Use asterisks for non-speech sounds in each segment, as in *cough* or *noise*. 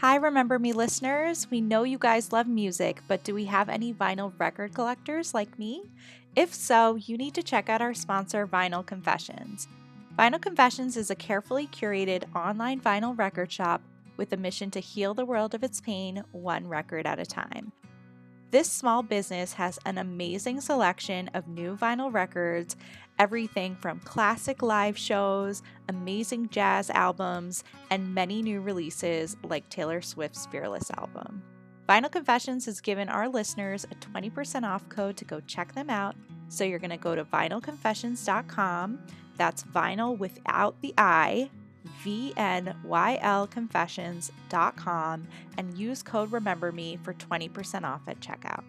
Hi, Remember Me listeners. We know you guys love music, but do we have any vinyl record collectors like me? If so, you need to check out our sponsor, Vnyl Confessions. Vnyl Confessions is a carefully curated online vinyl record shop with a mission to heal the world of its pain one record at a time. This small business has an amazing selection of new vinyl records, everything from classic live shows, amazing jazz albums, and many new releases like Taylor Swift's Fearless album. Vnyl Confessions has given our listeners a 20% off code to go check them out. So you're going to go to vnylconfessions.com. That's vinyl without the I, vnylconfessions.com, and use code Remember Me for 20% off at checkout.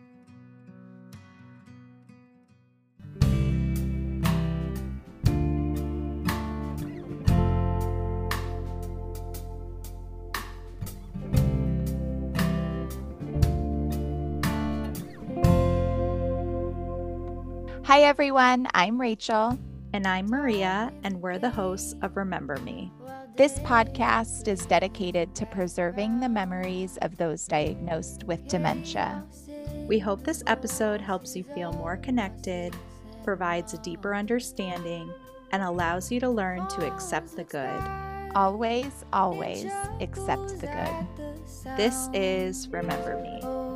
Hi, everyone. I'm Rachael. And I'm Maria, and we're the hosts of Remember Me. This podcast is dedicated to preserving the memories of those diagnosed with dementia. We hope this episode helps you feel more connected, provides a deeper understanding, and allows you to learn to accept the good. Always, always accept the good. This is Remember Me.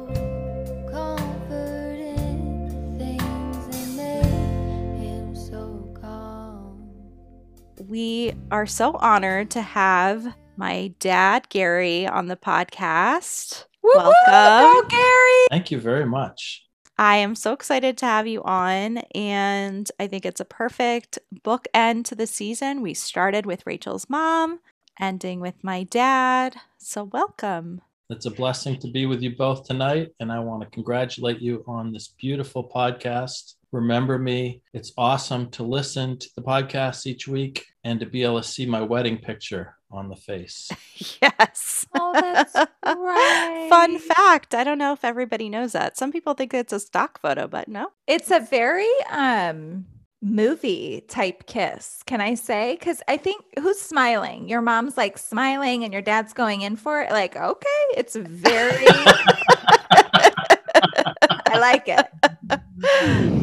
We are so honored to have my dad, Gary, on the podcast. Woo-hoo! Welcome. Go, Gary. Thank you very much. I am so excited to have you on, and I think it's a perfect bookend to the season. We started with Rachael's mom, ending with my dad. So, welcome. It's a blessing to be with you both tonight, and I want to congratulate you on this beautiful podcast remember me. It's awesome to listen to the podcast each week and to be able to see my wedding picture on the face. *laughs* yes. Oh, that's *laughs* right. Fun fact. I don't know if everybody knows that. Some people think it's a stock photo, but no. It's a very um movie type kiss. Can I say? Cuz I think who's smiling? Your mom's like smiling and your dad's going in for it. Like, okay, it's very *laughs* I like it.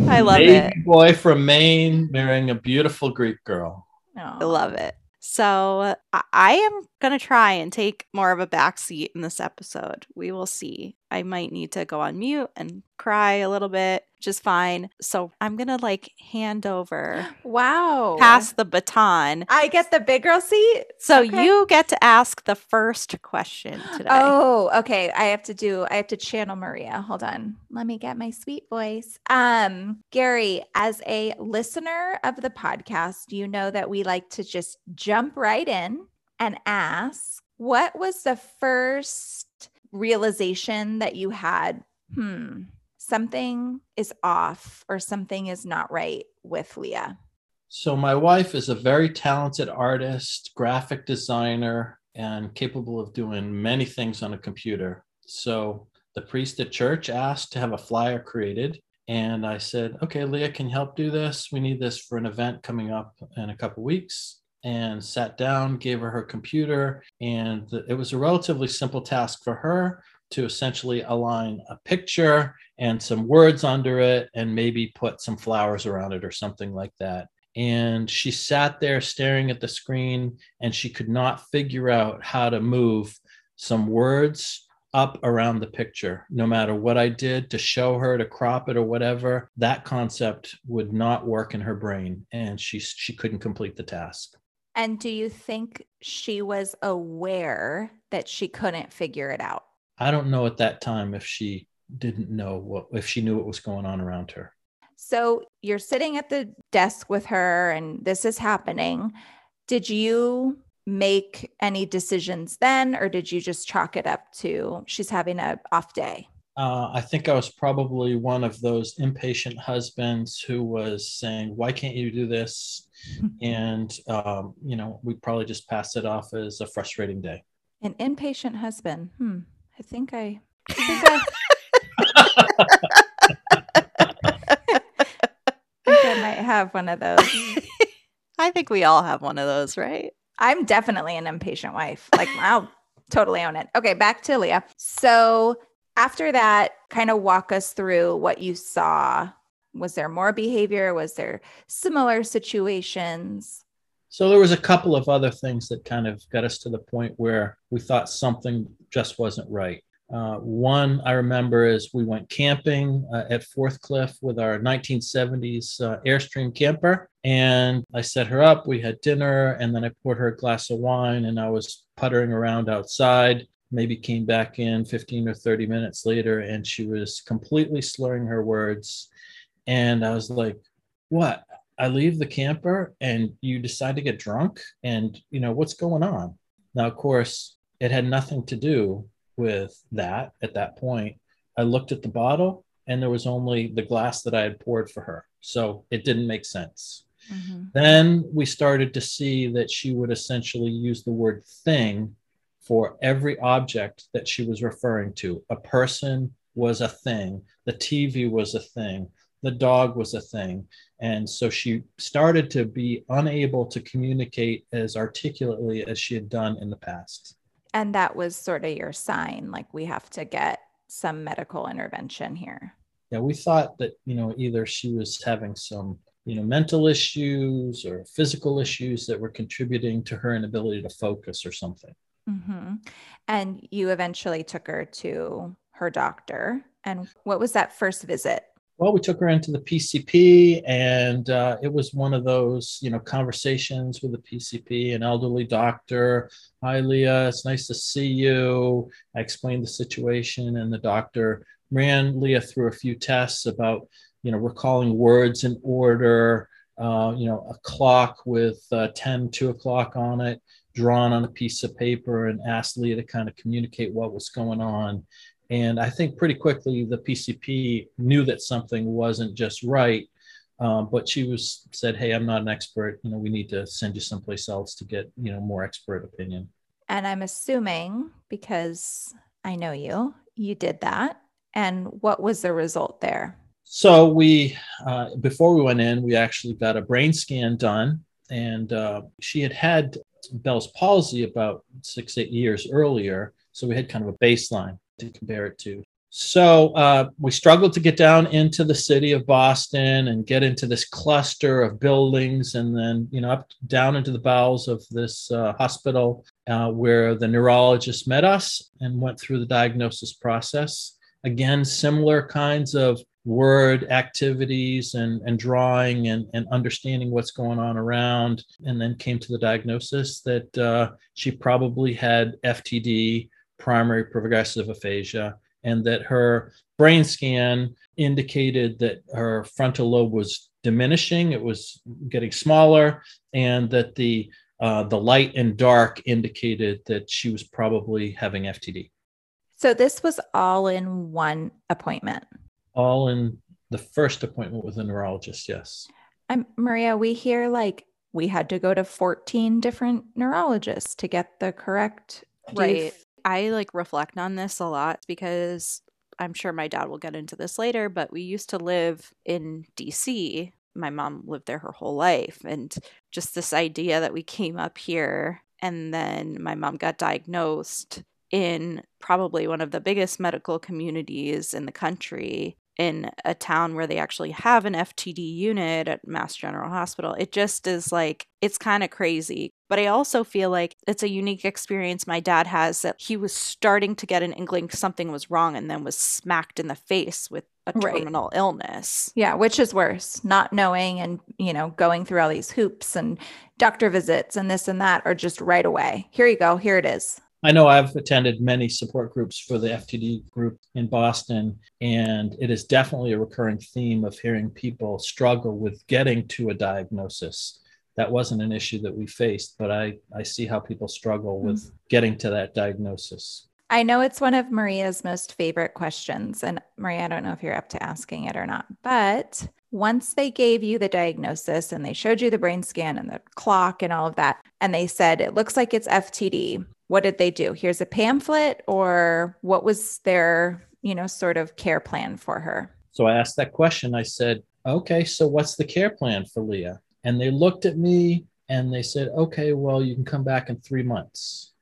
I love Baby it. Boy from Maine marrying a beautiful Greek girl. I love it. So I am going to try and take more of a backseat in this episode. We will see. I might need to go on mute and cry a little bit, which is fine. So I'm going to like hand over. Wow. Pass the baton. I get the big girl seat. So okay. you get to ask the first question today. Oh, okay. I have to do, I have to channel Maria. Hold on. Let me get my sweet voice. Um, Gary, as a listener of the podcast, you know that we like to just jump right in and ask what was the first realization that you had? Hmm, something is off or something is not right with Lia? So, my wife is a very talented artist, graphic designer, and capable of doing many things on a computer. So, the priest at church asked to have a flyer created. And I said, okay, Lia, can help do this? We need this for an event coming up in a couple weeks and sat down, gave her her computer, and it was a relatively simple task for her to essentially align a picture and some words under it and maybe put some flowers around it or something like that. And she sat there staring at the screen and she could not figure out how to move some words up around the picture. No matter what I did to show her to crop it or whatever, that concept would not work in her brain and she she couldn't complete the task. And do you think she was aware that she couldn't figure it out? I don't know at that time if she didn't know what, if she knew what was going on around her. So you're sitting at the desk with her and this is happening. Did you make any decisions then, or did you just chalk it up to she's having a off day? Uh, I think I was probably one of those impatient husbands who was saying, "Why can't you do this?" *laughs* and um, you know we probably just passed it off as a frustrating day an impatient husband hmm i think i, I, think I *laughs* might have one of those *laughs* i think we all have one of those right i'm definitely an impatient wife like wow totally own it. Okay, back to Lia. So after that, kind of walk us through what you saw. Was there more behavior? Was there similar situations? So there was a couple of other things that kind of got us to the point where we thought something just wasn't right. Uh, one I remember is we went camping uh, at Fourth Cliff with our 1970s uh, Airstream camper, and I set her up. We had dinner, and then I poured her a glass of wine, and I was puttering around outside. Maybe came back in 15 or 30 minutes later, and she was completely slurring her words. And I was like, "What? I leave the camper, and you decide to get drunk? And you know what's going on?" Now, of course, it had nothing to do with that at that point. I looked at the bottle and there was only the glass that I had poured for her. So it didn't make sense. Mm-hmm. Then we started to see that she would essentially use the word thing for every object that she was referring to. A person was a thing, the TV was a thing, the dog was a thing. And so she started to be unable to communicate as articulately as she had done in the past. And that was sort of your sign, like we have to get some medical intervention here. Yeah, we thought that, you know, either she was having some, you know, mental issues or physical issues that were contributing to her inability to focus or something. Mm-hmm. And you eventually took her to her doctor. And what was that first visit? Well, we took her into the PCP, and uh, it was one of those, you know, conversations with the PCP, an elderly doctor. Hi, Lia, it's nice to see you. I explained the situation, and the doctor ran Lia through a few tests about, you know, recalling words in order, uh, you know, a clock with uh, 10, 2 o'clock on it, drawn on a piece of paper, and asked Lia to kind of communicate what was going on. And I think pretty quickly the PCP knew that something wasn't just right. Um, but she was said, "Hey, I'm not an expert. You know, we need to send you someplace else to get you know more expert opinion." And I'm assuming because I know you, you did that. And what was the result there? So we, uh, before we went in, we actually got a brain scan done, and uh, she had had Bell's palsy about six, eight years earlier. So we had kind of a baseline to compare it to. So uh, we struggled to get down into the city of Boston and get into this cluster of buildings, and then you know up down into the bowels of this uh, hospital uh, where the neurologist met us and went through the diagnosis process. Again, similar kinds of word activities and, and drawing and, and understanding what's going on around, and then came to the diagnosis that uh, she probably had FTD primary progressive aphasia and that her brain scan indicated that her frontal lobe was diminishing it was getting smaller and that the uh, the light and dark indicated that she was probably having ftd so this was all in one appointment? All in the first appointment with a neurologist yes. I'm, maria we hear like we had to go to 14 different neurologists to get the correct right I like reflect on this a lot because I'm sure my dad will get into this later, but we used to live in DC. My mom lived there her whole life. And just this idea that we came up here and then my mom got diagnosed in probably one of the biggest medical communities in the country in a town where they actually have an FTD unit at Mass General Hospital. It just is like, it's kind of crazy. But I also feel like it's a unique experience my dad has that he was starting to get an inkling something was wrong and then was smacked in the face with a terminal right. illness. Yeah, which is worse, not knowing and, you know, going through all these hoops and doctor visits and this and that, or just right away. Here you go, here it is. I know I've attended many support groups for the FTD group in Boston, and it is definitely a recurring theme of hearing people struggle with getting to a diagnosis. That wasn't an issue that we faced, but I, I see how people struggle with mm-hmm. getting to that diagnosis. I know it's one of Maria's most favorite questions. And Maria, I don't know if you're up to asking it or not, but once they gave you the diagnosis and they showed you the brain scan and the clock and all of that, and they said, it looks like it's FTD, what did they do? Here's a pamphlet, or what was their, you know, sort of care plan for her? So I asked that question. I said, okay, so what's the care plan for Lia? And they looked at me and they said, okay, well, you can come back in three months.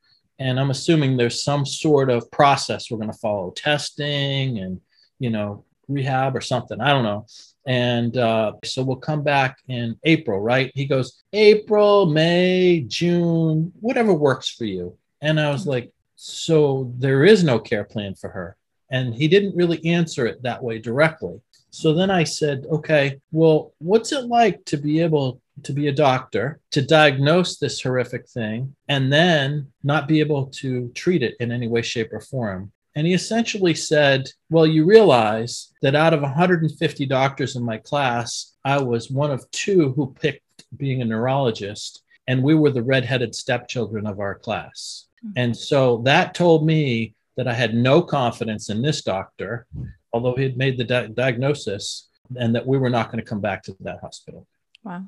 And I'm assuming there's some sort of process we're going to follow testing and, you know, rehab or something. I don't know. And uh, so we'll come back in April, right? He goes, April, May, June, whatever works for you. And I was like, so there is no care plan for her. And he didn't really answer it that way directly. So then I said, okay, well, what's it like to be able to be a doctor, to diagnose this horrific thing, and then not be able to treat it in any way, shape, or form? And he essentially said, Well, you realize that out of 150 doctors in my class, I was one of two who picked being a neurologist, and we were the redheaded stepchildren of our class. Mm-hmm. And so that told me that I had no confidence in this doctor, although he had made the di- diagnosis, and that we were not going to come back to that hospital. Wow.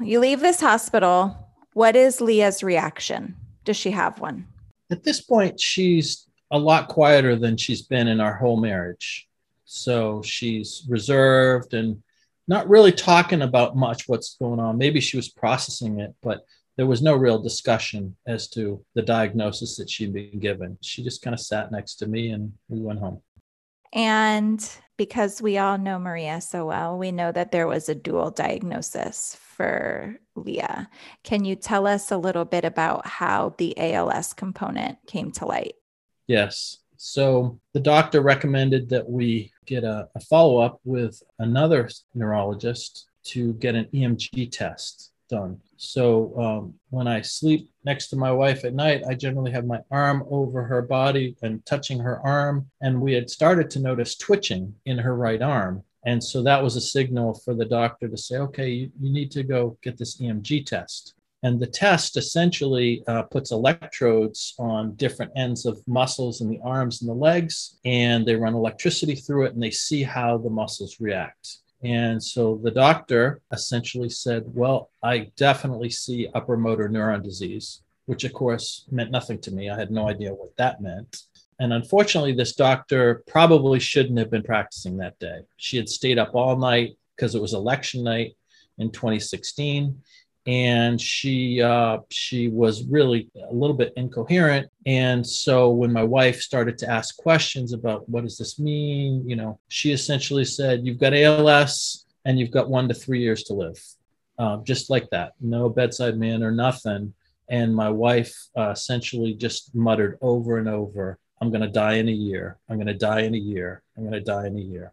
You leave this hospital. What is Lia's reaction? Does she have one? At this point, she's a lot quieter than she's been in our whole marriage. So she's reserved and not really talking about much what's going on. Maybe she was processing it, but there was no real discussion as to the diagnosis that she'd been given. She just kind of sat next to me and we went home. And because we all know Maria so well, we know that there was a dual diagnosis for Lia. Can you tell us a little bit about how the ALS component came to light? Yes. So the doctor recommended that we get a, a follow up with another neurologist to get an EMG test done. So um, when I sleep next to my wife at night, I generally have my arm over her body and touching her arm. And we had started to notice twitching in her right arm. And so that was a signal for the doctor to say, okay, you, you need to go get this EMG test. And the test essentially uh, puts electrodes on different ends of muscles in the arms and the legs, and they run electricity through it and they see how the muscles react. And so the doctor essentially said, Well, I definitely see upper motor neuron disease, which of course meant nothing to me. I had no idea what that meant. And unfortunately, this doctor probably shouldn't have been practicing that day. She had stayed up all night because it was election night in 2016 and she uh, she was really a little bit incoherent. And so when my wife started to ask questions about what does this mean? you know she essentially said you've got als and you've got one to three years to live. Uh, just like that. No bedside manner or nothing. And my wife uh, essentially just muttered over and over i'm going to die in a year. I'm going to die in a year. I'm going to die in a year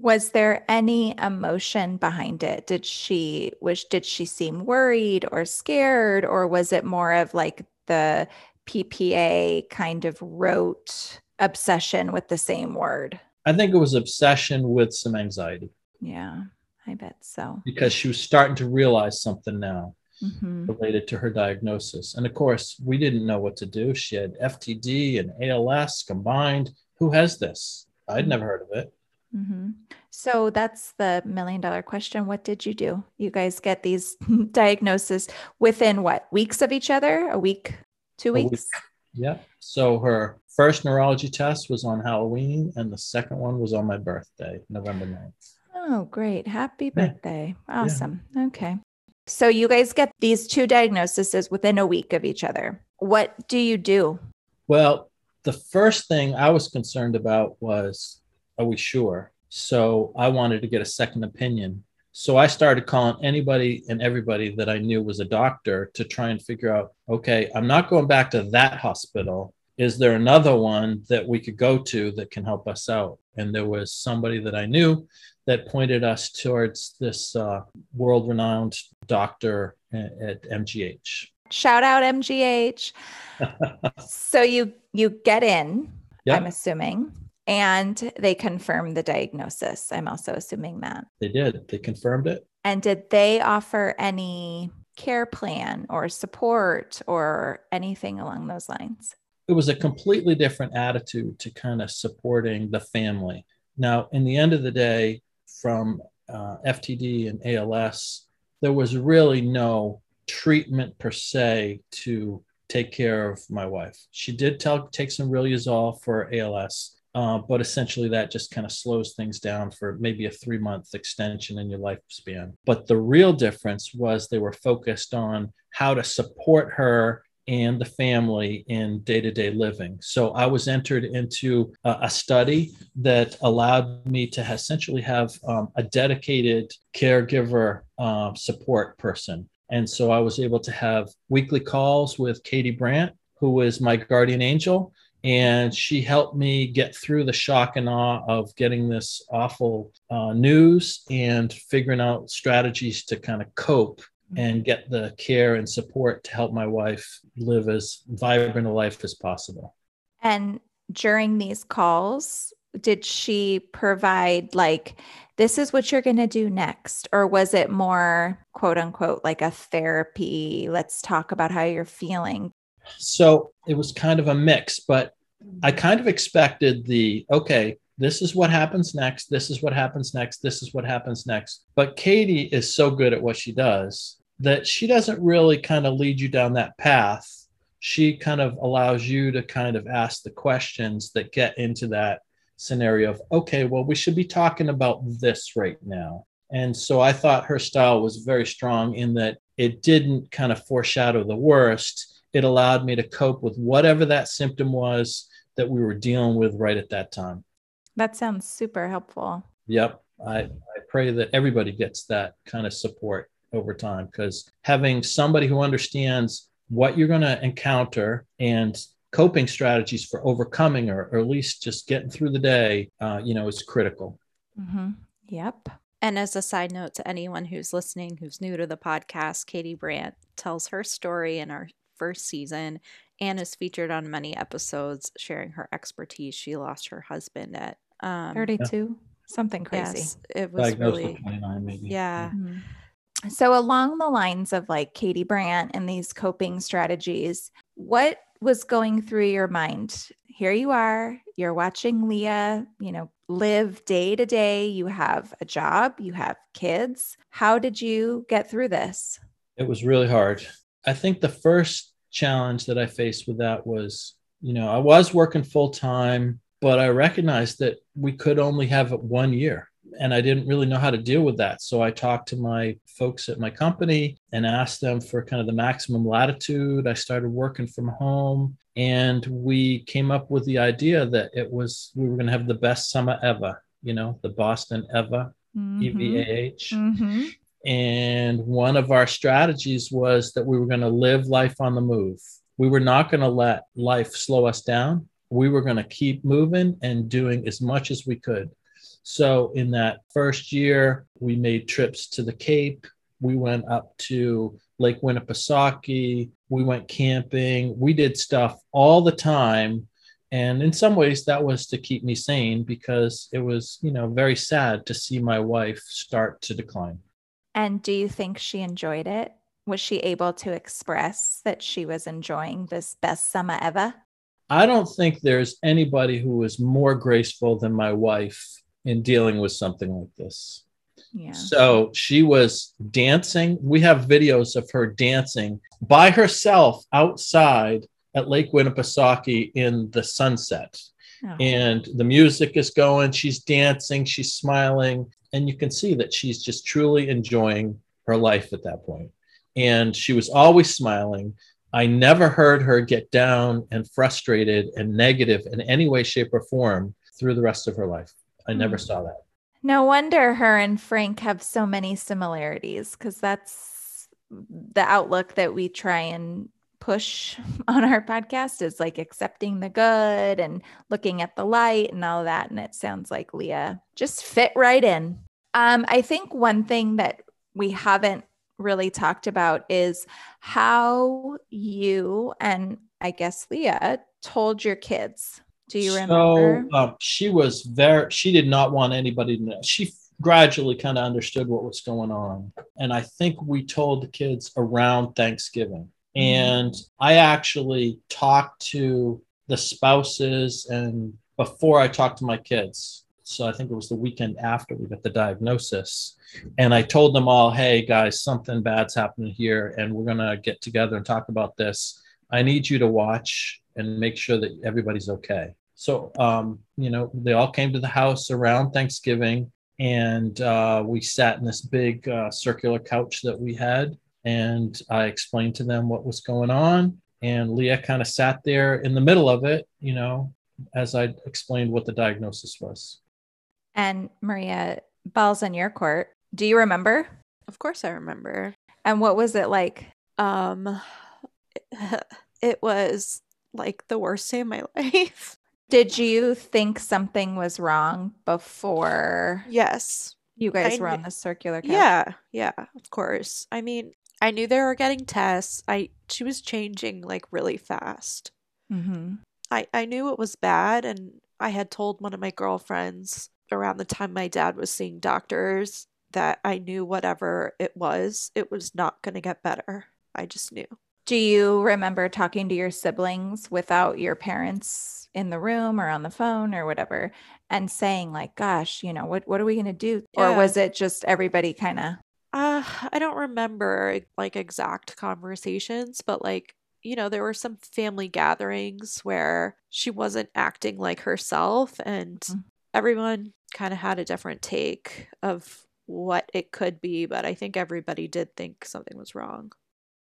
was there any emotion behind it? Did she was did she seem worried or scared or was it more of like the ppa kind of rote obsession with the same word? I think it was obsession with some anxiety. Yeah i bet so. Because she was starting to realize something now mm-hmm. related to her diagnosis. And of course we didn't know what to do. She had ftd and als combined. Who has this? I'd mm-hmm. never heard of it Mm-hmm. So that's the million dollar question. What did you do? You guys get these *laughs* diagnoses within what weeks of each other? A week, two weeks? Week. Yeah. So her first neurology test was on Halloween, and the second one was on my birthday, November 9th. Oh, great. Happy birthday. Yeah. Awesome. Yeah. Okay. So you guys get these two diagnoses within a week of each other. What do you do? Well, the first thing I was concerned about was are we sure? So I wanted to get a second opinion. So I started calling anybody and everybody that I knew was a doctor to try and figure out okay, I'm not going back to that hospital. Is there another one that we could go to that can help us out? And there was somebody that I knew that pointed us towards this uh, world renowned doctor at, at MGH. Shout out MGH. *laughs* so you you get in, yep. I'm assuming and they confirmed the diagnosis. I'm also assuming that. They did. They confirmed it. And did they offer any care plan or support or anything along those lines? It was a completely different attitude to kind of supporting the family. Now, in the end of the day, from uh, FTD and ALS, there was really no treatment per se to take care of my wife. She did tell, take some Riluzole for ALS, uh, but essentially, that just kind of slows things down for maybe a three month extension in your lifespan. But the real difference was they were focused on how to support her and the family in day to day living. So I was entered into a, a, study that allowed me to essentially have um, a dedicated caregiver uh, support person. And so I was able to have weekly calls with Katie Brandt, who is my guardian angel. And she helped me get through the shock and awe of getting this awful uh, news and figuring out strategies to kind of cope and get the care and support to help my wife live as vibrant a life as possible. And during these calls, did she provide like this is what you're going to do next or was it more quote unquote like a therapy let's talk about how you're feeling so it was kind of a mix but i kind of expected the okay this is what happens next this is what happens next this is what happens next. But katie is so good at what she does that she doesn't really kind of lead you down that path. She kind of allows you to kind of ask the questions that get into that scenario of okay well we should be talking about this right now. And so i thought her style was very strong in that it didn't kind of foreshadow the worst it allowed me to cope with whatever that symptom was that we were dealing with right at that time that sounds super helpful yep i, I pray that everybody gets that kind of support over time because having somebody who understands what you're going to encounter and coping strategies for overcoming or, or at least just getting through the day, uh, you know, is critical. Mm-hmm. Yep. And as a side note to anyone who's listening who's new to the podcast, Katie Brandt tells her story in our first season and is featured on many episodes sharing her expertise. She lost her husband at um, 32, yeah. something crazy. Yes, it was Diagnosed really 29 maybe. Yeah. Mm-hmm. So along the lines of like Katie Brandt and these coping strategies, what was going through your mind? Here you are, you're watching Lia, you know, live day to day. You have a job, you have kids. How did you get through this? It was really hard. I think the first challenge that I faced with that was, you know, I was working full time, but I recognized that we could only have it one year and I didn't really know how to deal with that. So I talked to my folks at my company and asked them for kind of the maximum latitude. I started working from home and we came up with the idea that it was we were going to have the best summer ever, you know, the Boston Ever, mm-hmm. EVAH. Mm-hmm. And one of our strategies was that we were going to live life on the move. We were not going to let life slow us down. We were going to keep moving and doing as much as we could. So, in that first year, we made trips to the Cape. We went up to Lake Winnipesaukee. We went camping. We did stuff all the time. And in some ways, that was to keep me sane because it was, you know, very sad to see my wife start to decline. And do you think she enjoyed it? Was she able to express that she was enjoying this best summer ever? I don't think there's anybody who is more graceful than my wife in dealing with something like this. Yeah. So she was dancing. We have videos of her dancing by herself outside at Lake Winnipesaukee in the sunset. Oh. And the music is going, she's dancing, she's smiling, and you can see that she's just truly enjoying her life at that point. And she was always smiling. I never heard her get down and frustrated and negative in any way, shape, or form through the rest of her life. I never hmm. saw that. No wonder her and Frank have so many similarities because that's the outlook that we try and push *laughs* on our podcast is like accepting the good and looking at the light and all that. And it sounds like Lia just fit right in. Um, I think one thing that we haven't really talked about is how you and I guess Lia told your kids do you remember? So um, she was very, she did not want anybody to know. She gradually kind of understood what was going on. And I think we told the kids around Thanksgiving. Mm-hmm. And I actually talked to the spouses and before I talked to my kids. So I think it was the weekend after we got the diagnosis. And I told them all, hey guys, something bad's happening here, and we're going to get together and talk about this. I need you to watch and make sure that everybody's okay. So, um, you know, they all came to the house around Thanksgiving and uh, we sat in this big uh, circular couch that we had. And I explained to them what was going on. And Lia kind of sat there in the middle of it, you know, as I explained what the diagnosis was. And Maria, balls in your court. Do you remember? Of course I remember. And what was it like? Um *laughs* it was like the worst day of my *laughs* life. Did you think something was wrong before yes. you guys I were on the circular couch? Yeah, yeah, of course. I mean, I knew they were getting tests. I she was changing like really fast. Mm-hmm. I I knew it was bad and I had told one of my girlfriends around the time my dad was seeing doctors that I knew whatever it was, it was not going to get better. I just knew. Do you remember talking to your siblings without your parents in the room or on the phone or whatever and saying like, gosh, you know, what what are we going to do? Or was it just everybody kind of Uh, I don't remember like exact conversations, but like, you know, there were some family gatherings where she wasn't acting like herself and Mhm. everyone kind of had a different take of what it could be, but I think everybody did think something was wrong.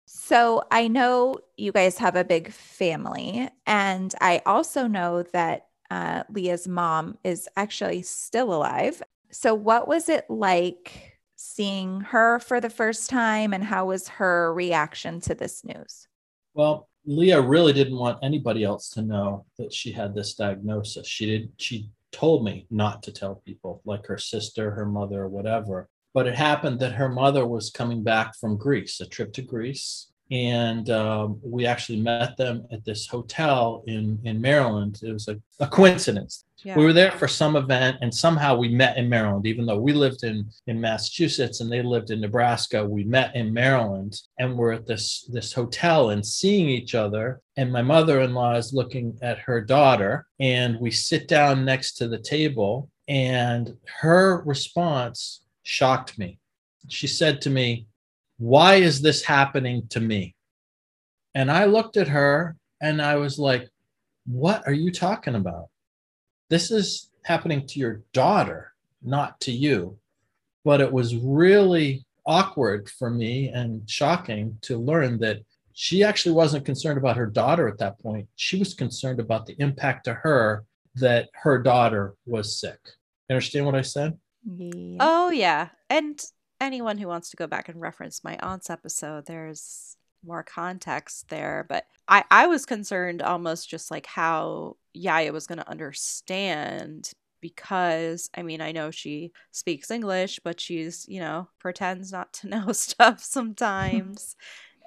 So I know you guys have a big family, and I also know that uh, Lia's mom is actually still alive. So, what was it like seeing her for the first time, and how was her reaction to this news? Well, Lia really didn't want anybody else to know that she had this diagnosis. She did. She told me not to tell people, like her sister, her mother, whatever. But it happened that her mother was coming back from Greece, a trip to Greece, and um, we actually met them at this hotel in in Maryland. It was a, a coincidence. Yeah. We were there for some event, and somehow we met in Maryland. Even though we lived in in Massachusetts and they lived in Nebraska, we met in Maryland, and we're at this this hotel and seeing each other. And my mother-in-law is looking at her daughter, and we sit down next to the table, and her response shocked me. She said to me, "Why is this happening to me?" And I looked at her, and I was like, "What are you talking about?" this is happening to your daughter, not to you. But it was really awkward for me and shocking to learn that she actually wasn't concerned about her daughter at that point. She was concerned about the impact to her that her daughter was sick. Understand what I said? Yeah. Oh, yeah. And anyone who wants to go back and reference my aunt's episode, there's more context there. But I, I was concerned almost just like how Yaya was going to understand because, I mean, I know she speaks English, but she's, you know, pretends not to *laughs* know stuff *laughs* sometimes.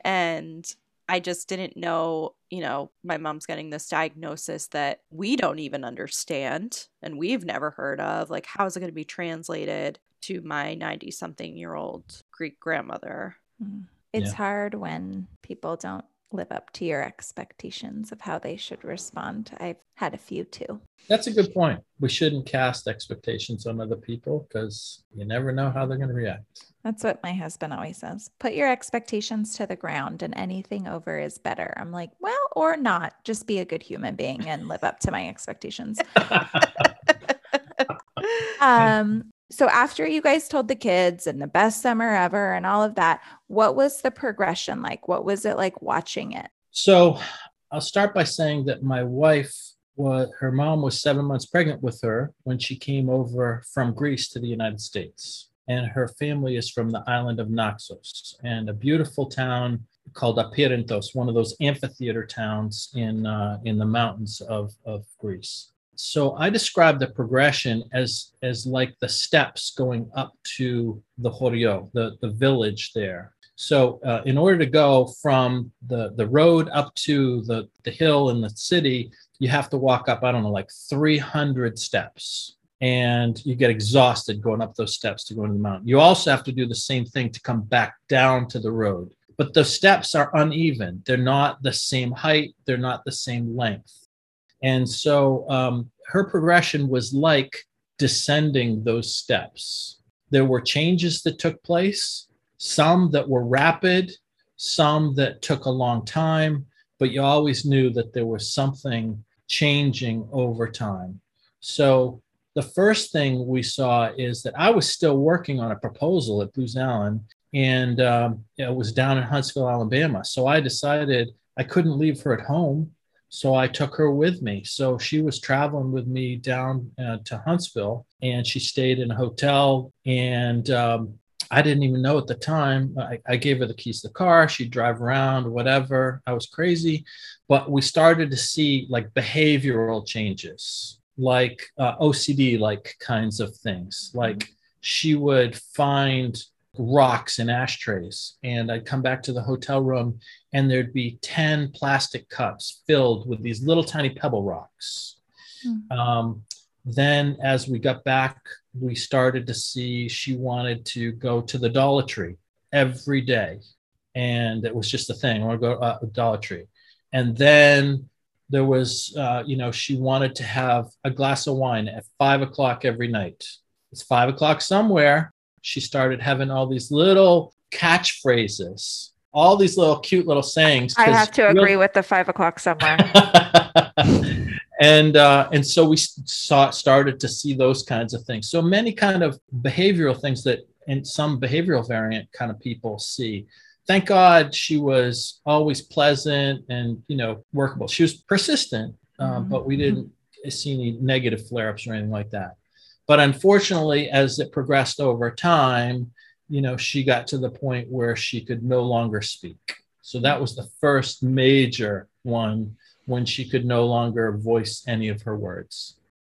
and I just didn't know, you know, my mom's getting this diagnosis that we don't even understand and we've never heard of. Like, how is it going to be translated to my 90 something year old Greek grandmother? Mm. It's Yeah. hard when people don't live up to your expectations of how they should respond. I've had a few too. That's a good point. We shouldn't cast expectations on other people because you never know how they're going to react. That's what my husband always says. Put your expectations to the ground and anything over is better. I'm like, well, or not. Just be a good human being and live up to my expectations. *laughs* Um, so after you guys told the kids and the best summer ever and all of that, what was the progression like? What was it like watching it? So I'll start by saying that my wife was her mom was seven months pregnant with her when she came over from Greece to the United States. And her family is from the island of Naxos and a beautiful town called Apeiranthos, one of those amphitheater towns in uh, in the mountains of, of Greece. So I describe the progression as as like the steps going up to the Chorio, the, the village there. So uh, in order to go from the, the road up to the, the hill in the city, you have to walk up, I don't know, like 300 steps. And you get exhausted going up those steps to go into the mountain. You also have to do the same thing to come back down to the road. But the steps are uneven. They're not the same height, they're not the same length. And so um, her progression was like descending those steps. There were changes that took place, some that were rapid, some that took a long time, but you always knew that there was something changing over time. So the first thing we saw is that I was still working on a proposal at Booz Allen, and um, it was down in Huntsville, Alabama. So I decided I couldn't leave her at home. So I took her with me. So she was traveling with me down uh, to Huntsville and she stayed in a hotel. And um, I didn't even know at the time. I, I, gave her the keys to the car. She'd drive around, whatever. I was crazy. But we started to see like behavioral changes, like uh, OCD like kinds of things. Like she would find rocks and ashtrays. And I'd come back to the hotel room and there'd be 10 plastic cups filled with these little tiny pebble rocks. Mm. Um, then, as we got back, we started to see she wanted to go to the Dollar Tree every day. And it was just a thing. I want to go to uh, Dollar Tree. And then there was, uh, you know, she wanted to have a glass of wine at five o'clock every night. It's five o'clock somewhere she started having all these little catchphrases, all these little cute little sayings. I have to agree with the five o'clock somewhere. *laughs* and uh, and so we saw started to see those kinds of things. So many kind of behavioral things that and some behavioral variant kind of people see. Thank God she was always pleasant and you know workable. She was persistent, um, mm-hmm. but we didn't see any negative flare ups or anything like that. But unfortunately, as it progressed over time, you know, she got to the point where she could no longer speak. So that was the first major one when she could no longer voice any of her words.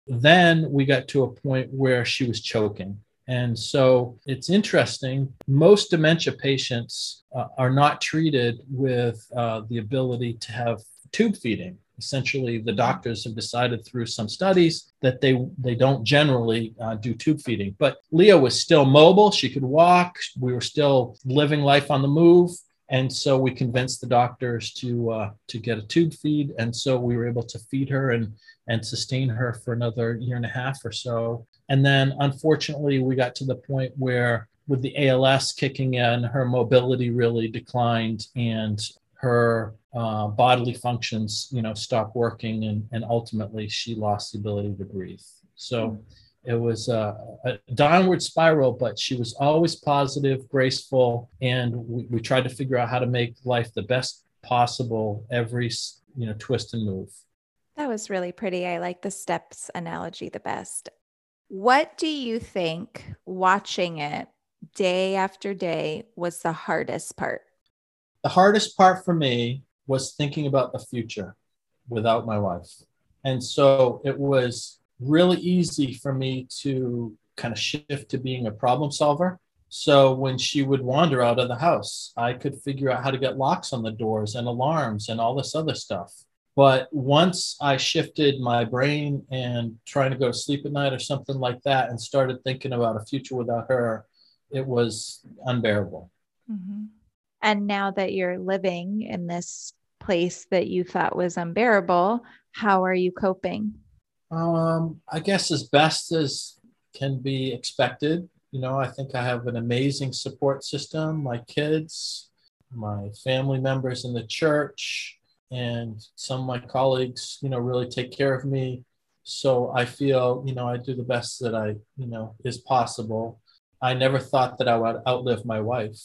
Then we got to a point where she was choking. And so it's interesting. Most dementia patients uh, are not treated with uh, the ability to have tube feeding. Essentially the doctors have decided through some studies that they they don't generally uh, do tube feeding. But Lia was still mobile. She could walk. We were still living life on the move and so we convinced the doctors to uh, to get a tube feed and so we were able to feed her and and sustain her for another year and a half or so and then unfortunately we got to the point where with the ALS kicking in, her mobility really declined and her uh, bodily functions, you know, stopped working, and, and ultimately she lost the ability to breathe. So hmm. It was a, a downward spiral, but she was always positive, graceful, and we, we tried to figure out how to make life the best possible every, you know, twist and move. That was really pretty. I like the steps analogy the best. What do you think watching it day after day was the hardest part? The hardest part for me was thinking about the future without my wife. And so it was really easy for me to kind of shift to being a problem solver. So when she would wander out of the house, I could figure out how to get locks on the doors and alarms and all this other stuff. But once I shifted my brain and trying to go to sleep at night or something like that and started thinking about a future without her, it was unbearable. Mm-hmm. And now that you're living in this place that you thought was unbearable, how are you coping? Um, I guess as best as can be expected. You know, I think I have an amazing support system. My kids, my family members in the church, and some of my colleagues, you know, really take care of me. So I feel, you know, I do the best that I, you know, is possible. I never thought that I would outlive my wife.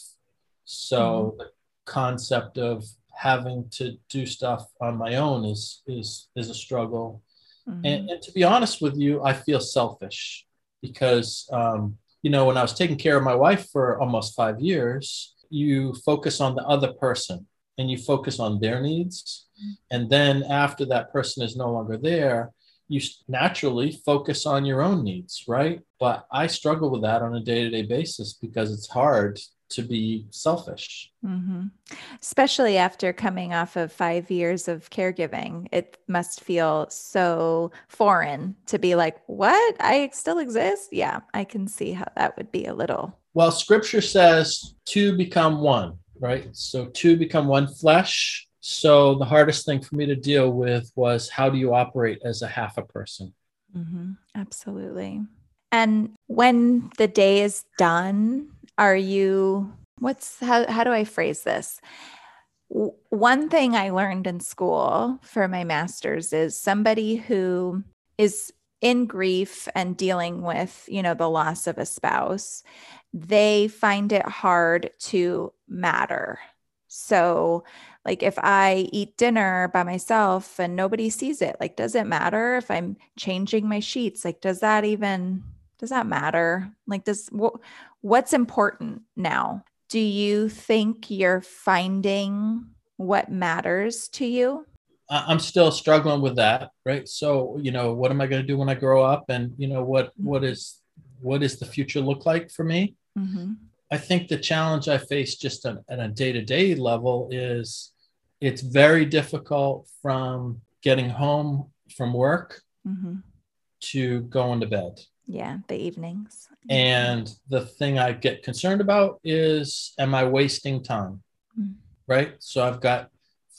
So mm-hmm. the concept of having to do stuff on my own is is is a struggle. Mm-hmm. And, and, to be honest with you, I feel selfish because um, you know when I was taking care of my wife for almost five years, you focus on the other person and you focus on their needs, mm-hmm. and then after that person is no longer there, you naturally focus on your own needs, right? But I struggle with that on a day to day basis because it's hard to be selfish. Mm-hmm. Especially after coming off of five years of caregiving, it must feel so foreign to be like, What? I still exist? Yeah, I can see how that would be a little. Well, scripture says two become one, right? So two become one flesh. So the hardest thing for me to deal with was how do you operate as a half a person? Mm-hmm. Absolutely. And when the day is done, are you what's how how do I phrase this? one thing I learned in school for my masters is somebody who is in grief and dealing with, you know, the loss of a spouse, they find it hard to matter. So, Like if I eat dinner by myself and nobody sees it, like does it matter if I'm changing my sheets? Like does that even does that matter? Like does what what's important now? Do you think you're finding what matters to you? I'm still struggling with that, right? So, you know, what am I going to do when I grow up, and you know, what what is what is the future look like for me? Mm-hmm. I think the challenge I face just on, on a day to day level is it's very difficult from getting home from work mm-hmm. to going to bed. Yeah, the evenings. And the thing I get concerned about is am I wasting time? Mm-hmm. Right. So I've got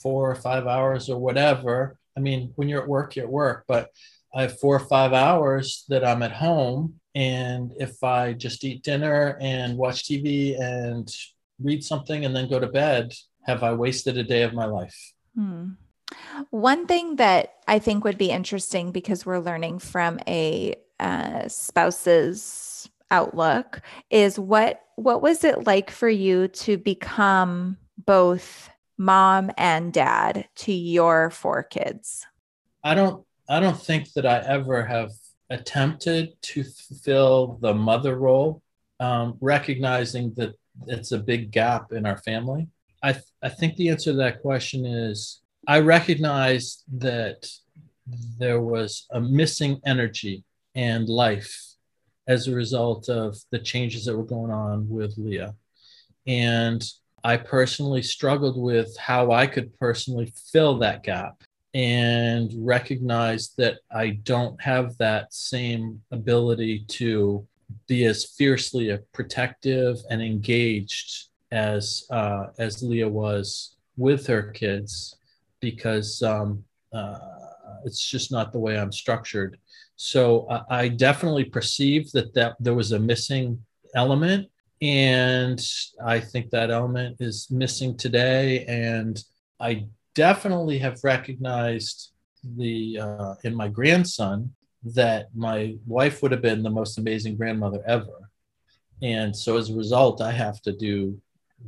four or five hours or whatever. I mean, when you're at work, you're at work, but I have four or five hours that I'm at home and if I just eat dinner and watch TV and read something and then go to bed, have I wasted a day of my life? Hmm. One thing that I think would be interesting because we're learning from a uh, spouse's outlook is what what was it like for you to become both mom and dad to your four kids? I don't I don't think that I ever have attempted to fill the mother role, um, recognizing that it's a big gap in our family? I, th- I think the answer to that question is I recognize that there was a missing energy and life as a result of the changes that were going on with Lia. And I personally struggled with how I could personally fill that gap and recognize that I don't have that same ability to be as fiercely protective and engaged as uh, as Lia was with her kids because um, uh, it's just not the way I'm structured. So uh, I definitely perceived that that there was a missing element, and I think that element is missing today. And I definitely have recognized the uh, in my grandson that my wife would have been the most amazing grandmother ever and so as a result i have to do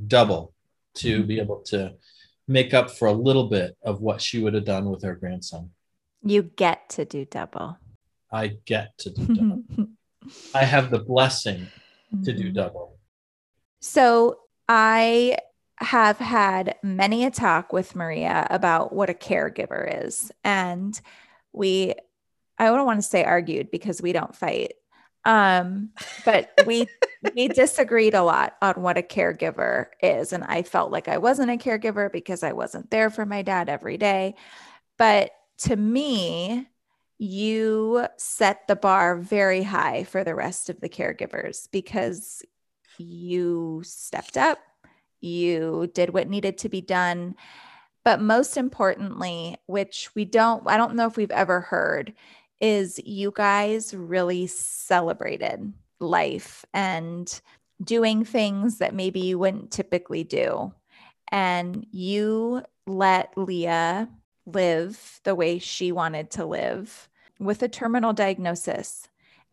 double to mm-hmm. be able to make up for a little bit of what she would have done with her grandson you get to do double i get to do double *laughs* i have the blessing to do mm-hmm. double so i have had many a talk with Maria about what a caregiver is. And we, I don't want to say argued because we don't fight. Um, but *laughs* we we disagreed a lot on what a caregiver is. And I felt like I wasn't a caregiver because I wasn't there for my dad every day. But to me, you set the bar very high for the rest of the caregivers because you stepped up, you did what needed to be done. But most importantly, which we don't, I don't know if we've ever heard, is you guys really celebrated life and doing things that maybe you wouldn't typically do. And you let Lia live the way she wanted to live with a terminal diagnosis.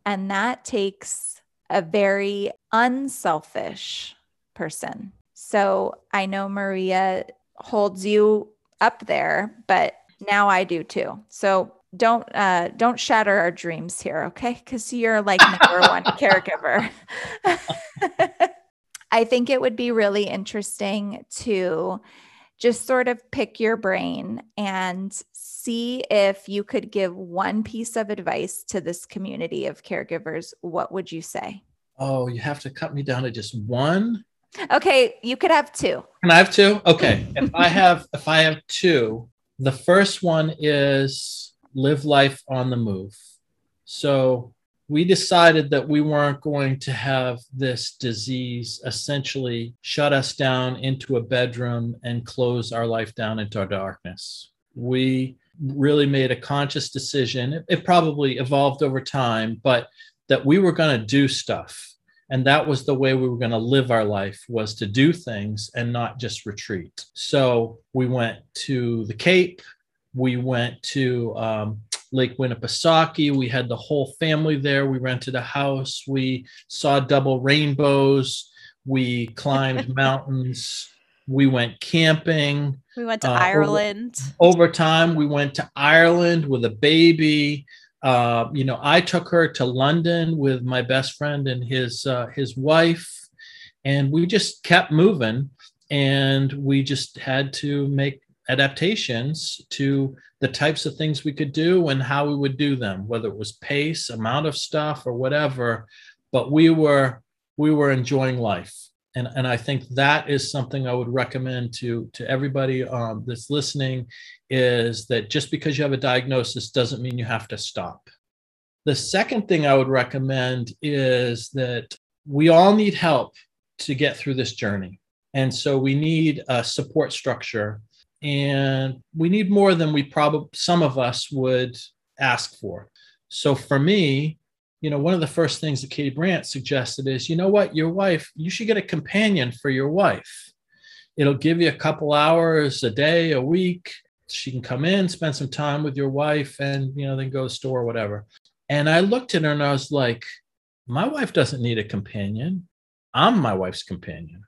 And that takes a very unselfish person so I know Maria holds you up there, but now I do too. So don't uh don't shatter our dreams here, okay? Because you're like number *laughs* one caregiver. *laughs* I think it would be really interesting to just sort of pick your brain and see if you could give one piece of advice to this community of caregivers. What would you say? Oh, you have to cut me down to just one? Okay, you could have two. Can I have two? Okay. *laughs* if I have if I have two, the first one is live life on the move. So we decided that we weren't going to have this disease essentially shut us down into a bedroom and close our life down into our darkness. We really made a conscious decision. It, probably evolved over time, but that we were going to do stuff and that was the way we were going to live our life was to do things and not just retreat so we went to the cape we went to um, lake winnipesaukee we had the whole family there we rented a house we saw double rainbows we climbed *laughs* mountains We went camping. We went to Uh, over- Ireland. Over time, we went to Ireland with a baby. Uh, you know, I took her to London with my best friend and his uh, his wife, and we just kept moving. And we just had to make adaptations to the types of things we could do and how we would do them, whether it was pace, amount of stuff, or whatever. But we were we were enjoying life and and I think that is something I would recommend to to everybody um, that's listening is that just because you have a diagnosis doesn't mean you have to stop. The second thing I would recommend is that we all need help to get through this journey, and so we need a support structure, and we need more than we probably some of us would ask for. So for me, you know, one of the first things that Katie Brandt suggested is, you know what, your wife, you should get a companion for your wife. It'll give you a couple hours a day, a week. She can come in, spend some time with your wife, and you know, then go to the store or whatever. And I looked at her and I was like, my wife doesn't need a companion. I'm my wife's companion.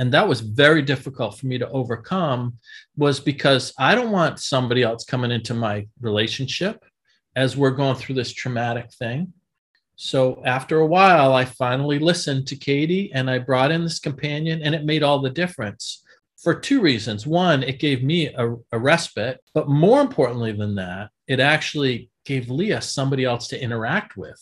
And that was very difficult for me to overcome, was because I don't want somebody else coming into my relationship as we're going through this traumatic thing. So after a while, I finally listened to Katie and I brought in this companion, and it made all the difference for two reasons. One, it gave me a, a, respite, but more importantly than that, it actually gave Lia somebody else to interact with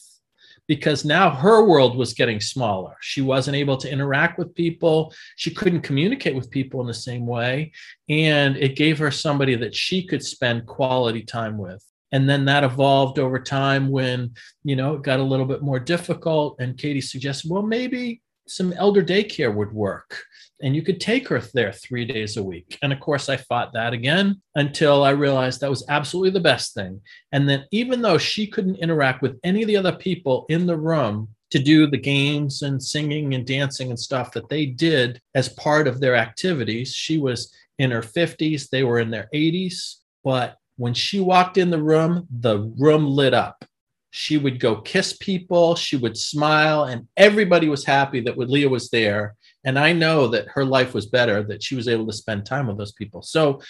because now her world was getting smaller. She wasn't able to interact with people, she couldn't communicate with people in the same way. And it gave her somebody that she could spend quality time with and then that evolved over time when you know it got a little bit more difficult and katie suggested well maybe some elder daycare would work and you could take her there three days a week. And of course i fought that again until i realized that was absolutely the best thing. And then even though she couldn't interact with any of the other people in the room to do the games and singing and dancing and stuff that they did as part of their activities she was in her 50s they were in their 80s but when she walked in the room, the room lit up. She would go kiss people, she would smile, and everybody was happy that Lia was there. And I know that her life was better, that she was able to spend time with those people. So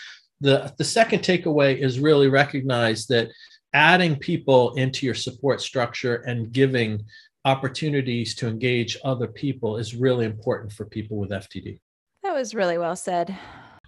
the, the second takeaway is really recognize that adding people into your support structure and giving opportunities to engage other people is really important for people with FTD. That was really well said.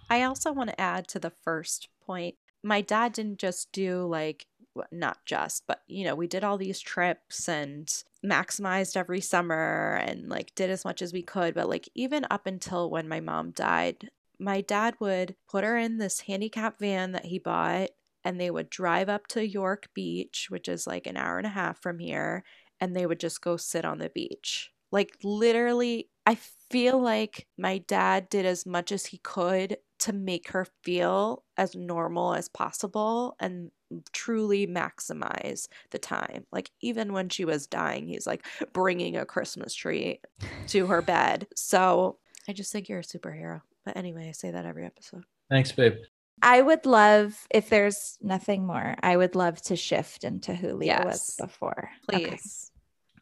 I also want to add to the first point my dad didn't just do like not just but you know we did all these trips and maximized every summer and like did as much as we could but like even up until when my mom died my dad would put her in this handicap van that he bought and they would drive up to York Beach which is like an hour and a half from here and they would just go sit on the beach. Like literally I feel like my dad did as much as he could to make her feel as normal as possible and truly maximize the time. Like, even when she was dying, he's like bringing a Christmas tree to her bed. So I just think you're a superhero. But anyway, I say that every episode. Thanks, babe. I would love, if there's nothing more, I would love to shift into who Lia was before. Please.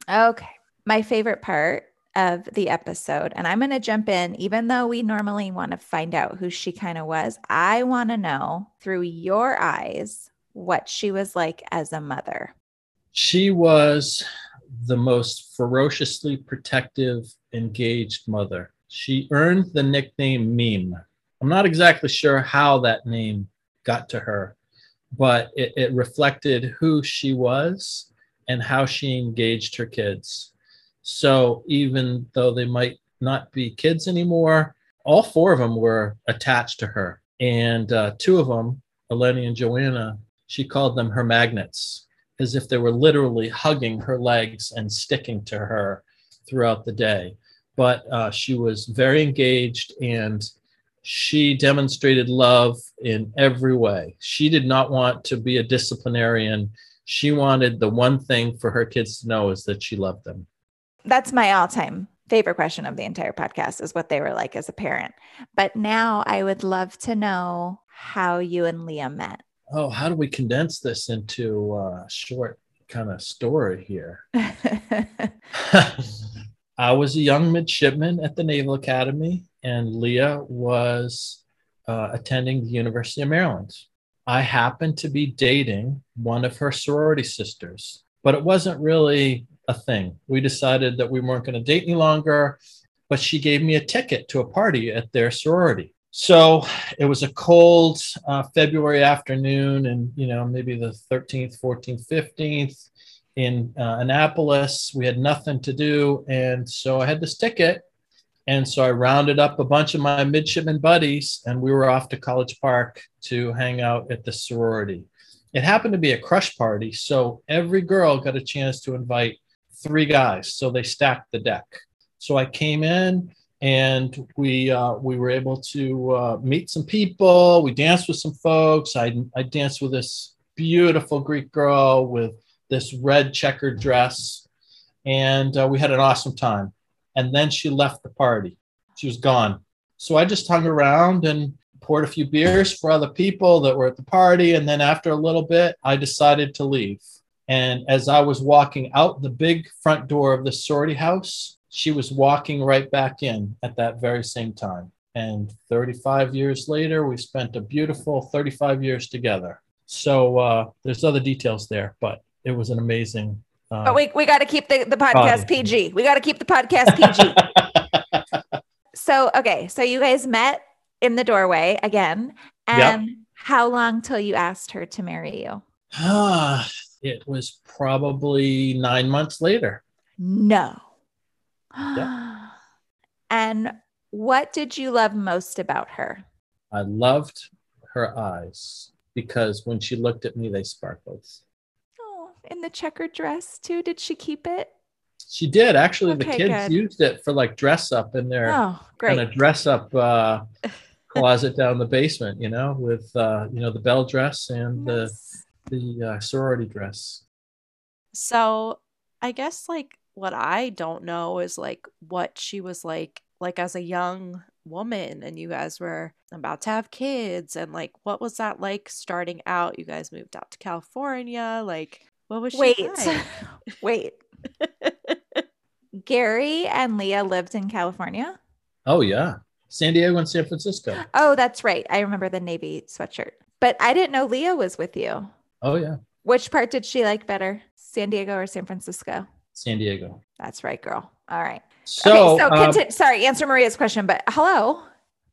Okay. okay. My favorite part of the episode, and I'm going to jump in, even though we normally want to find out who she kind of was. I want to know through your eyes what she was like as a mother. She was the most ferociously protective, engaged mother. She earned the nickname Meme. I'm not exactly sure how that name got to her, but it, it reflected who she was and how she engaged her kids. So even though they might not be kids anymore, all four of them were attached to her. And uh, two of them, Eleni and Joanna, she called them her magnets, as if they were literally hugging her legs and sticking to her throughout the day. But uh, she was very engaged and she demonstrated love in every way. She did not want to be a disciplinarian. She wanted the one thing for her kids to know is that she loved them. That's my all time favorite question of the entire podcast is what they were like as a parent. But now I would love to know how you and Lia met. Oh, how do we condense this into a short kind of story here? *laughs* *laughs* I was a young midshipman at the Naval Academy. and Lia was uh, attending the University of Maryland. I happened to be dating one of her sorority sisters, but it wasn't really a thing. We decided that we weren't going to date any longer, but she gave me a ticket to a party at their sorority. So it was a cold uh, February afternoon, and you know maybe the 13th, 14th, 15th in uh, Annapolis. We had nothing to do, and so I had this ticket, and so I rounded up a bunch of my midshipman buddies, and we were off to College Park to hang out at the sorority. It happened to be a crush party, so every girl got a chance to invite three guys. So they stacked the deck. So I came in and we uh, we were able to uh, meet some people. We danced with some folks. I I danced with this beautiful Greek girl with this red checkered dress, and uh, we had an awesome time. And then she left the party. She was gone. So I just hung around and poured a few beers for other people that were at the party. And then after a little bit, I decided to leave. And as I was walking out the big front door of the sorority house, she was walking right back in at that very same time. And 35 years later, we spent a beautiful 35 years together. So uh, there's other details there, but it was an amazing. Uh, but we, we got to keep the, the podcast body. PG. We got to keep the podcast PG. *laughs* *laughs* so, okay. So you guys met in the doorway again. And yep. how long till you asked her to marry you? Ah, *sighs* it was probably nine months later. No. *gasps* And what did you love most about her? I loved her eyes because when she looked at me, they sparkled. Oh, in the checkered dress too. Did she keep it? She did. Actually, okay, the kids good. used it for like dress up in their oh, kind of dress up uh, *laughs* closet down the basement, you know, with uh, you know the bell dress and yes. the the uh, sorority dress. So I guess like what I don't know is like what she was like like as a young woman and you guys were about to have kids and like what was that like starting out? You guys moved out to California, like what was she Wait. Like? *laughs* Wait. *laughs* Gary and Lia lived in California? Oh yeah. San Diego and San Francisco. Oh, that's right. I remember the navy sweatshirt. But I didn't know Lia was with you. Oh yeah. Which part did she like better? San Diego or San Francisco? San Diego. That's right, girl. All right. So, okay, so um, continue, sorry, answer Maria's question, but hello.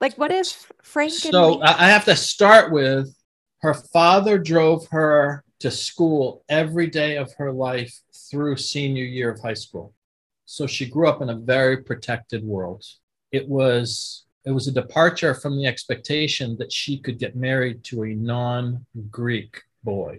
Like, what is Frank? So I have to start with her father drove her to school every day of her life through senior year of high school. So she grew up in a very protected world. It was it was a departure from the expectation that she could get married to a non-Greek boy.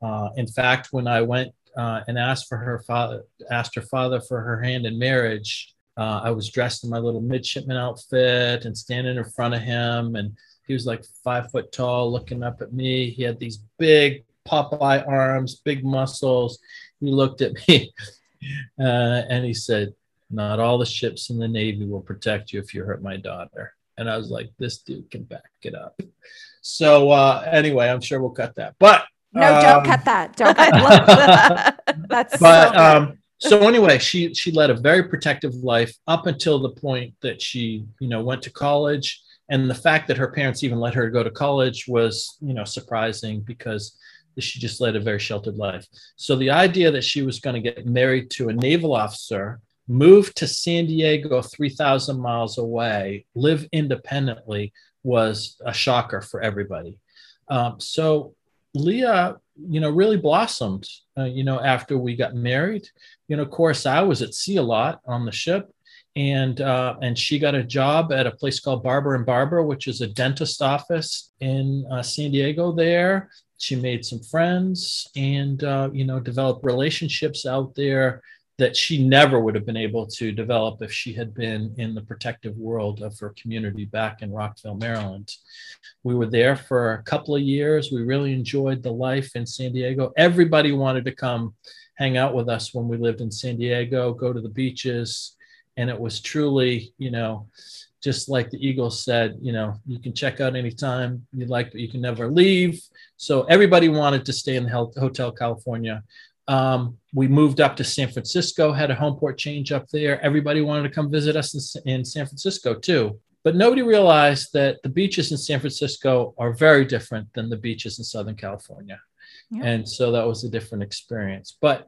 Uh, in fact, when I went uh, and asked for her father, asked her father for her hand in marriage, uh, I was dressed in my little midshipman outfit and standing in front of him, and he was like five foot tall, looking up at me. He had these big Popeye arms, big muscles. He looked at *laughs* me, uh, and he said, "Not all the ships in the Navy will protect you if you hurt my daughter." And I was like, "This dude can back it up." So uh, anyway, I'm sure we'll cut that, but no, um, don't cut that. Don't cut that. *laughs* That's but so, um, so anyway, she she led a very protective life up until the point that she, you know, went to college. And the fact that her parents even let her go to college was, you know, surprising because she just led a very sheltered life. So the idea that she was going to get married to a naval officer, move to San Diego 3,000 miles away, live independently was a shocker for everybody. Um, so Lia, you know, really blossomed, uh, you know, after we got married. You know, of course, I was at sea a lot on the ship, and uh, and she got a job at a place called Barber and Barber, which is a dentist office in uh, San Diego. There, she made some friends, and uh, you know, developed relationships out there that she never would have been able to develop if she had been in the protective world of her community back in Rockville, Maryland. We were there for a couple of years. We really enjoyed the life in San Diego. Everybody wanted to come hang out with us when we lived in San Diego, go to the beaches. And it was truly, you know, just like the Eagles said, you know, you can check out anytime you like, but you can never leave. So everybody wanted to stay in the Hotel California. Um, we moved up to San Francisco, had a home port change up there. Everybody wanted to come visit us in, in San Francisco too. but nobody realized that the beaches in San Francisco are very different than the beaches in Southern California. Yeah. And so that was a different experience. But,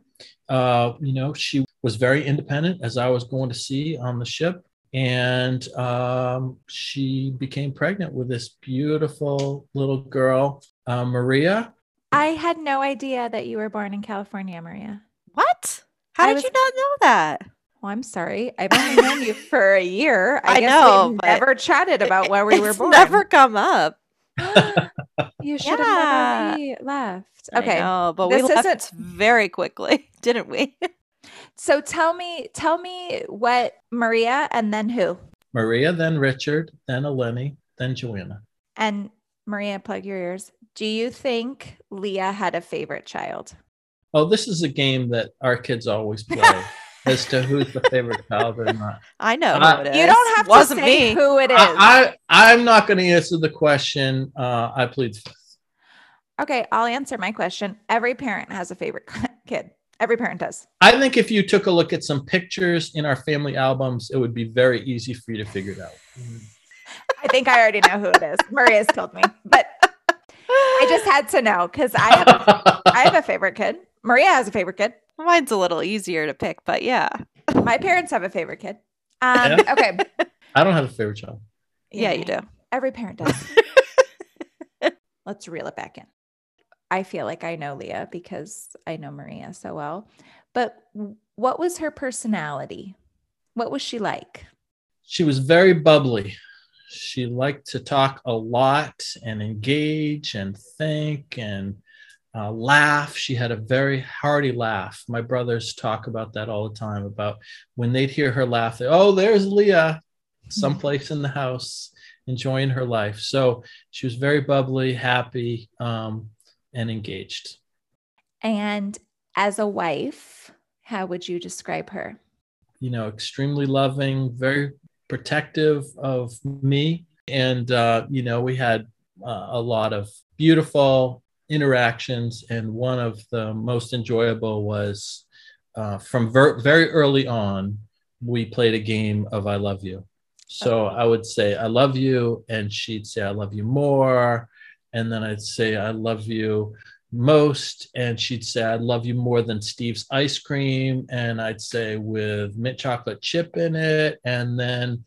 uh, you know, she was very independent as I was going to see on the ship. And um, she became pregnant with this beautiful little girl, uh, Maria. I had no idea that you were born in California, Maria. What? How I did was- you not know that? Well, I'm sorry. I've only known you for a year. *laughs* I, I guess know, we've but never chatted about where we *laughs* were It's born. never come up. *gasps* you should have Yeah. never left. Okay. know, but we This left isn't- very quickly, *laughs* didn't we? So tell me, tell me what Maria and then who? Maria, then Richard, then Eleni, then Joanna. And Maria, plug your ears. Do you think Lia had a favorite child? Oh, this is a game that our kids always play *laughs* as to who's the favorite child or not. I know Uh, who it is. You don't have Wasn't to say me. who it is. I, I I'm not going to answer the question. Uh, I plead the fifth. okay, I'll answer my question. Every parent has a favorite *laughs* kid. Every parent does. I think if you took a look at some pictures in our family albums, it would be very easy for you to figure it out. I think I already know who it is. Maria's told me, but I just had to know because I have a, I have a favorite kid. Maria has a favorite kid. Mine's a little easier to pick, but yeah. My parents have a favorite kid. Um, okay. *laughs* I don't have a favorite child. Yeah, you do. Every parent does. *laughs* Let's reel it back in. I feel like I know Lia because I know Maria so well. But what was her personality? What was she like? She was very bubbly. She liked to talk a lot and engage and think and uh, laugh. She had a very hearty laugh. My brothers talk about that all the time about when they'd hear her laugh, they, oh, there's Lia, someplace in the house enjoying her life. So she was very bubbly, happy, um, and engaged. And as a wife, how would you describe her? you know, extremely loving, very protective of me. And, uh, you know, we had uh, a lot of beautiful interactions. And one of the most enjoyable was uh, from ver- very early on, we played a game of I love you. So I would say, I love you. And she'd say, I love you more. And then I'd say, I love you most and she'd say i love you more than steve's ice cream and i'd say with mint chocolate chip in it and then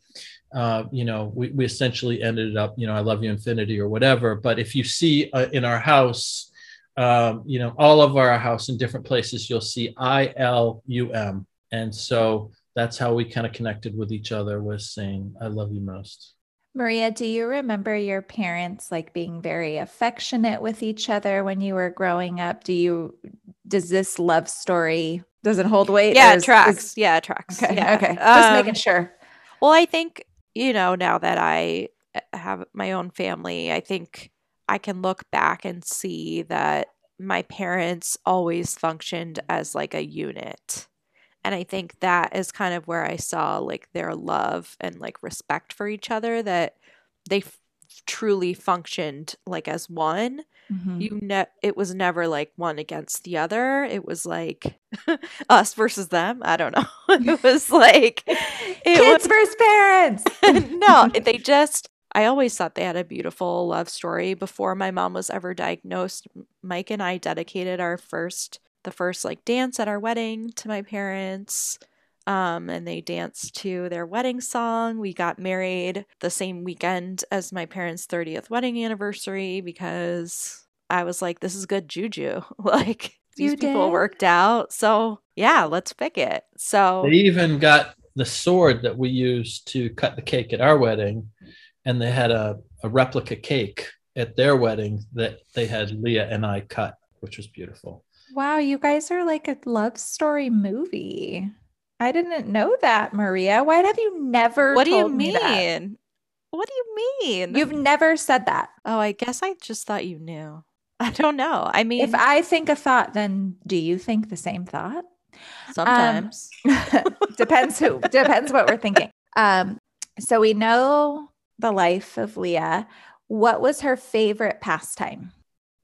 uh, you know we, we essentially ended up you know i love you infinity or whatever but if you see uh, in our house um, you know all of our house in different places you'll see i-l-u-m and so that's how we kind of connected with each other was saying i love you most Maria, do you remember your parents like being very affectionate with each other when you were growing up? Do you does this love story does it hold weight? Yeah, or it is- tracks. is- yeah, it tracks. okay, Yeah. okay. Just Um, making sure. Well, I think, you know, now that I uh, have my own family, I think I can look back and see that my parents always functioned as like a unit. And I think that is kind of where I saw like their love and like respect for each other that they truly functioned like as one Mhm. you ne- it was never like one against the other. It was like *laughs* us versus them. I don't know. *laughs* It *laughs* was like it Kids versus parents. no they just i always thought they had a beautiful love story before my mom was ever diagnosed. Mike and i dedicated our first the first like dance at our wedding to my parents um, and they danced to their wedding song. We got married the same weekend as my parents' 30th wedding anniversary because I was like, this is good juju. *laughs* like, these You people did? worked out. So, yeah, let's pick it. So, They even got the sword that we used to cut the cake at our wedding, and they had a, a replica cake at their wedding that they had Lia and I cut, which was beautiful. Wow, you guys are like a love story movie. I didn't know that, Maria. Why have you never what do you told me that? mean? What do you mean? You've never said that. oh, I guess I just thought you knew. *laughs* I don't know. I mean, If I think a thought, then do you think the same thought? sometimes. *laughs* depends who depends what we're thinking um so we know the life of lia what was her favorite pastime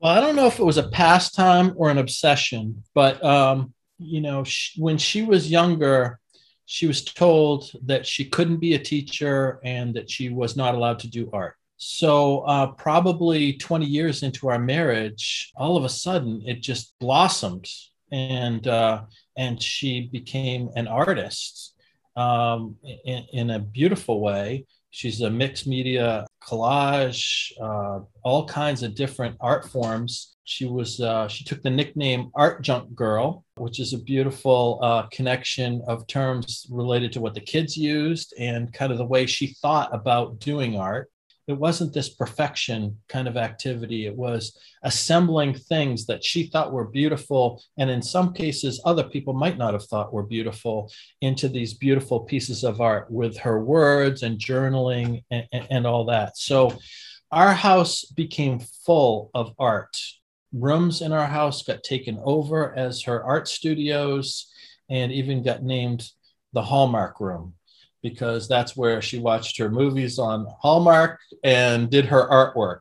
Well, I don't know if it was a pastime or an obsession, but um, you know, sh- when she was younger, she was told that she couldn't be a teacher and that she was not allowed to do art. So, uh, probably 20 years into our marriage, all of a sudden it just blossomed, and uh, and she became an artist um, in, in, a beautiful way. She's a mixed media collage, uh, all kinds of different art forms. She was uh, she took the nickname Art Junk Girl, which is a beautiful uh, connection of terms related to what the kids used and kind of the way she thought about doing art it wasn't this perfection kind of activity. It was assembling things that she thought were beautiful, and in some cases, other people might not have thought were beautiful, into these beautiful pieces of art with her words and journaling and, and all that. So our house became full of art. Rooms in our house got taken over as her art studios and even got named the Hallmark Room because that's where she watched her movies on Hallmark and did her artwork.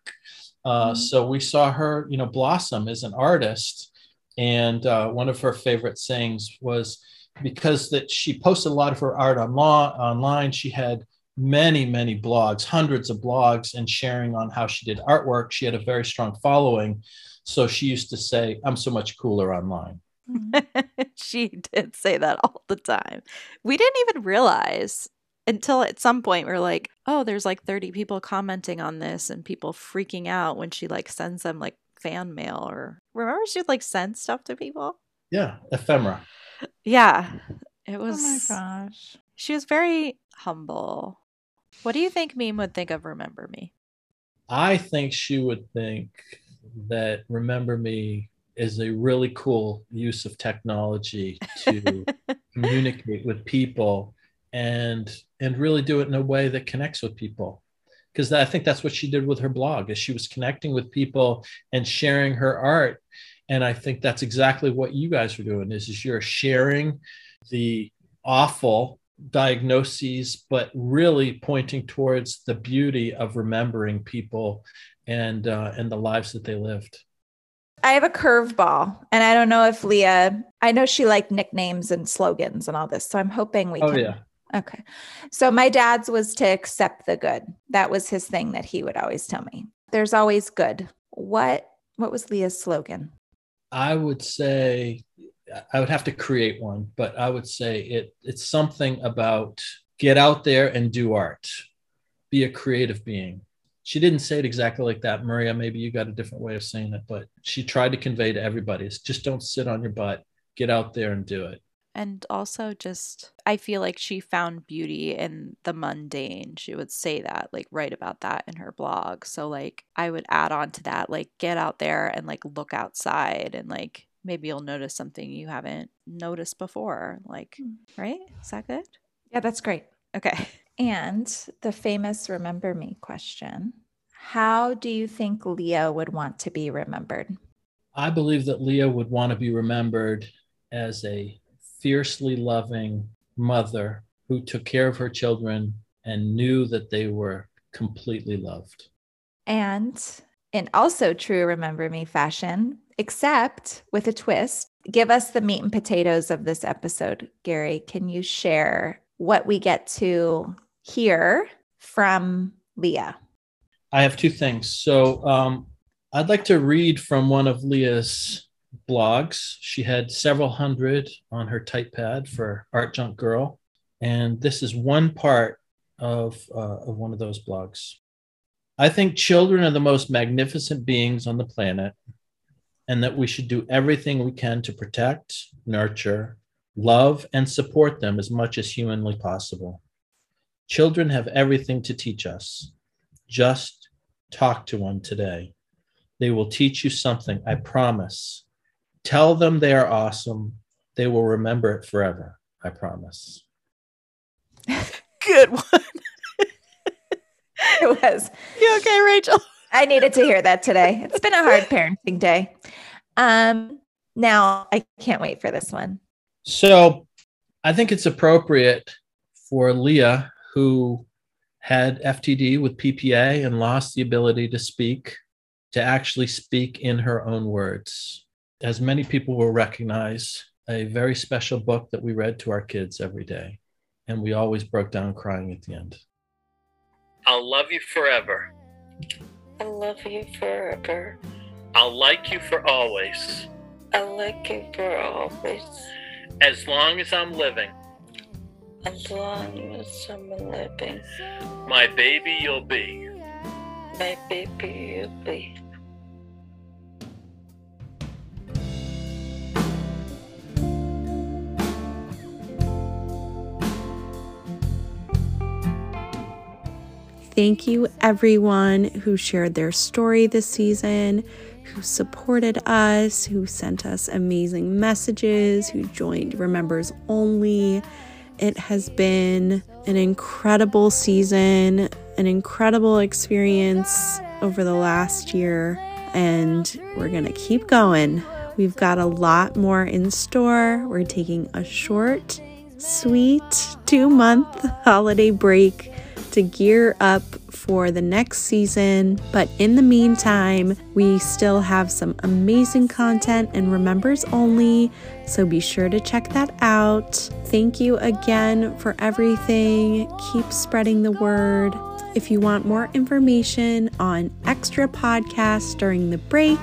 Uh, mm-hmm. So we saw her, you know, blossom as an artist. And uh, one of her favorite sayings was because that she posted a lot of her art on law, online. She had many, many blogs, hundreds of blogs, and sharing on how she did artwork. She had a very strong following. So she used to say, I'm so much cooler online. Mm-hmm. *laughs* she did say that all the time. We didn't even realize until at some point we're like, oh, there's like 30 people commenting on this and people freaking out when she like sends them like fan mail or remember she'd like send stuff to people? Yeah, ephemera. Yeah. Oh it was Oh my gosh. She was very humble. What do you think Meme would think of Remember Me? I think she would think that Remember Me is a really cool use of technology to *laughs* communicate with people and and really do it in a way that connects with people. Because i think that's what she did with her blog is she was connecting with people and sharing her art. And i think that's exactly what you guys are doing is, is you're sharing the awful diagnoses but really pointing towards the beauty of remembering people and uh, and the lives that they lived I have a curveball, and I don't know if Lia. I know she liked nicknames and slogans and all this, so I'm hoping we oh, can. Yeah. Okay, so my dad's was to accept the good. That was his thing that he would always tell me. There's always good. What What was Lia's slogan? I would say I would have to create one, but I would say it it's something about get out there and do art. Be a creative being she didn't say it exactly like that maria. Maybe you got a different way of saying it but she tried to convey to everybody is just don't sit on your butt. Get out there and do it. And also just i feel like she found beauty in the mundane. She would say that like write about that in her blog. So like i would add on to that like get out there and like look outside and like maybe you'll notice something you haven't noticed before like hmm. right? Is that good? Yeah that's great. Okay *laughs* And the famous remember me question How do you think Lia would want to be remembered? I believe that Lia would want to be remembered as a fiercely loving mother who took care of her children and knew that they were completely loved. And in also true Remember Me fashion, except with a twist, give us the meat and potatoes of this episode. Gary, can you share what we get to hear from Lia? I have two things. So um, I'd like to read from one of Lia's blogs. She had several hundred on her typepad for Art Junk Girl. And this is one part of, uh, of one of those blogs. I think children are the most magnificent beings on the planet, and that we should do everything we can to protect, nurture, love, and support them as much as humanly possible. Children have everything to teach us. Just talk to one today. They will teach you something, I promise. Tell them they are awesome. They will remember it forever. I promise. Good one. *laughs* it was. You okay, Rachael? I needed to hear that today. It's been a hard parenting day. Um, now I can't wait for this one. So I think it's appropriate for Lia who had FTD with PPA and lost the ability to speak, to actually speak in her own words. As many people will recognize, a very special book that we read to our kids every day. And we always broke down crying at the end. I'll love you forever. I love you forever. I'll like you for always. I like you for always. As long as I'm living, As long as I'm living, my baby you'll be. my baby you'll be. Thank you, everyone who shared their story this season, who supported us, who sent us amazing messages, who joined Re-Members Only. It has been an incredible season, an incredible experience over the last year, and we're going to keep going. We've got a lot more in store. We're taking a short, sweet two month holiday break to gear up for the next season. But in the meantime, we still have some amazing content and remembers only. So be sure to check that out. Thank you again for everything. Keep spreading the word. If you want more information on extra podcasts during the break,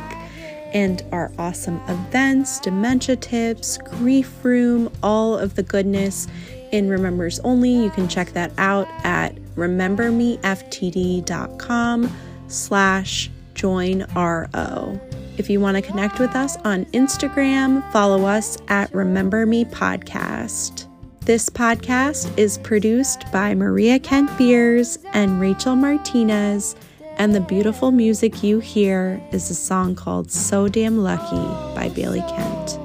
and our awesome events, dementia tips, grief room, all of the goodness in Re-Members Only. You can check that out at remembermeftd.com slash join RO. If you want to connect with us on Instagram, follow us at Remember Me Podcast. This podcast is produced by Maria Kent Beers and Rachael Martinez, and the beautiful music you hear is a song called So Damn Lucky by Bailey Kent.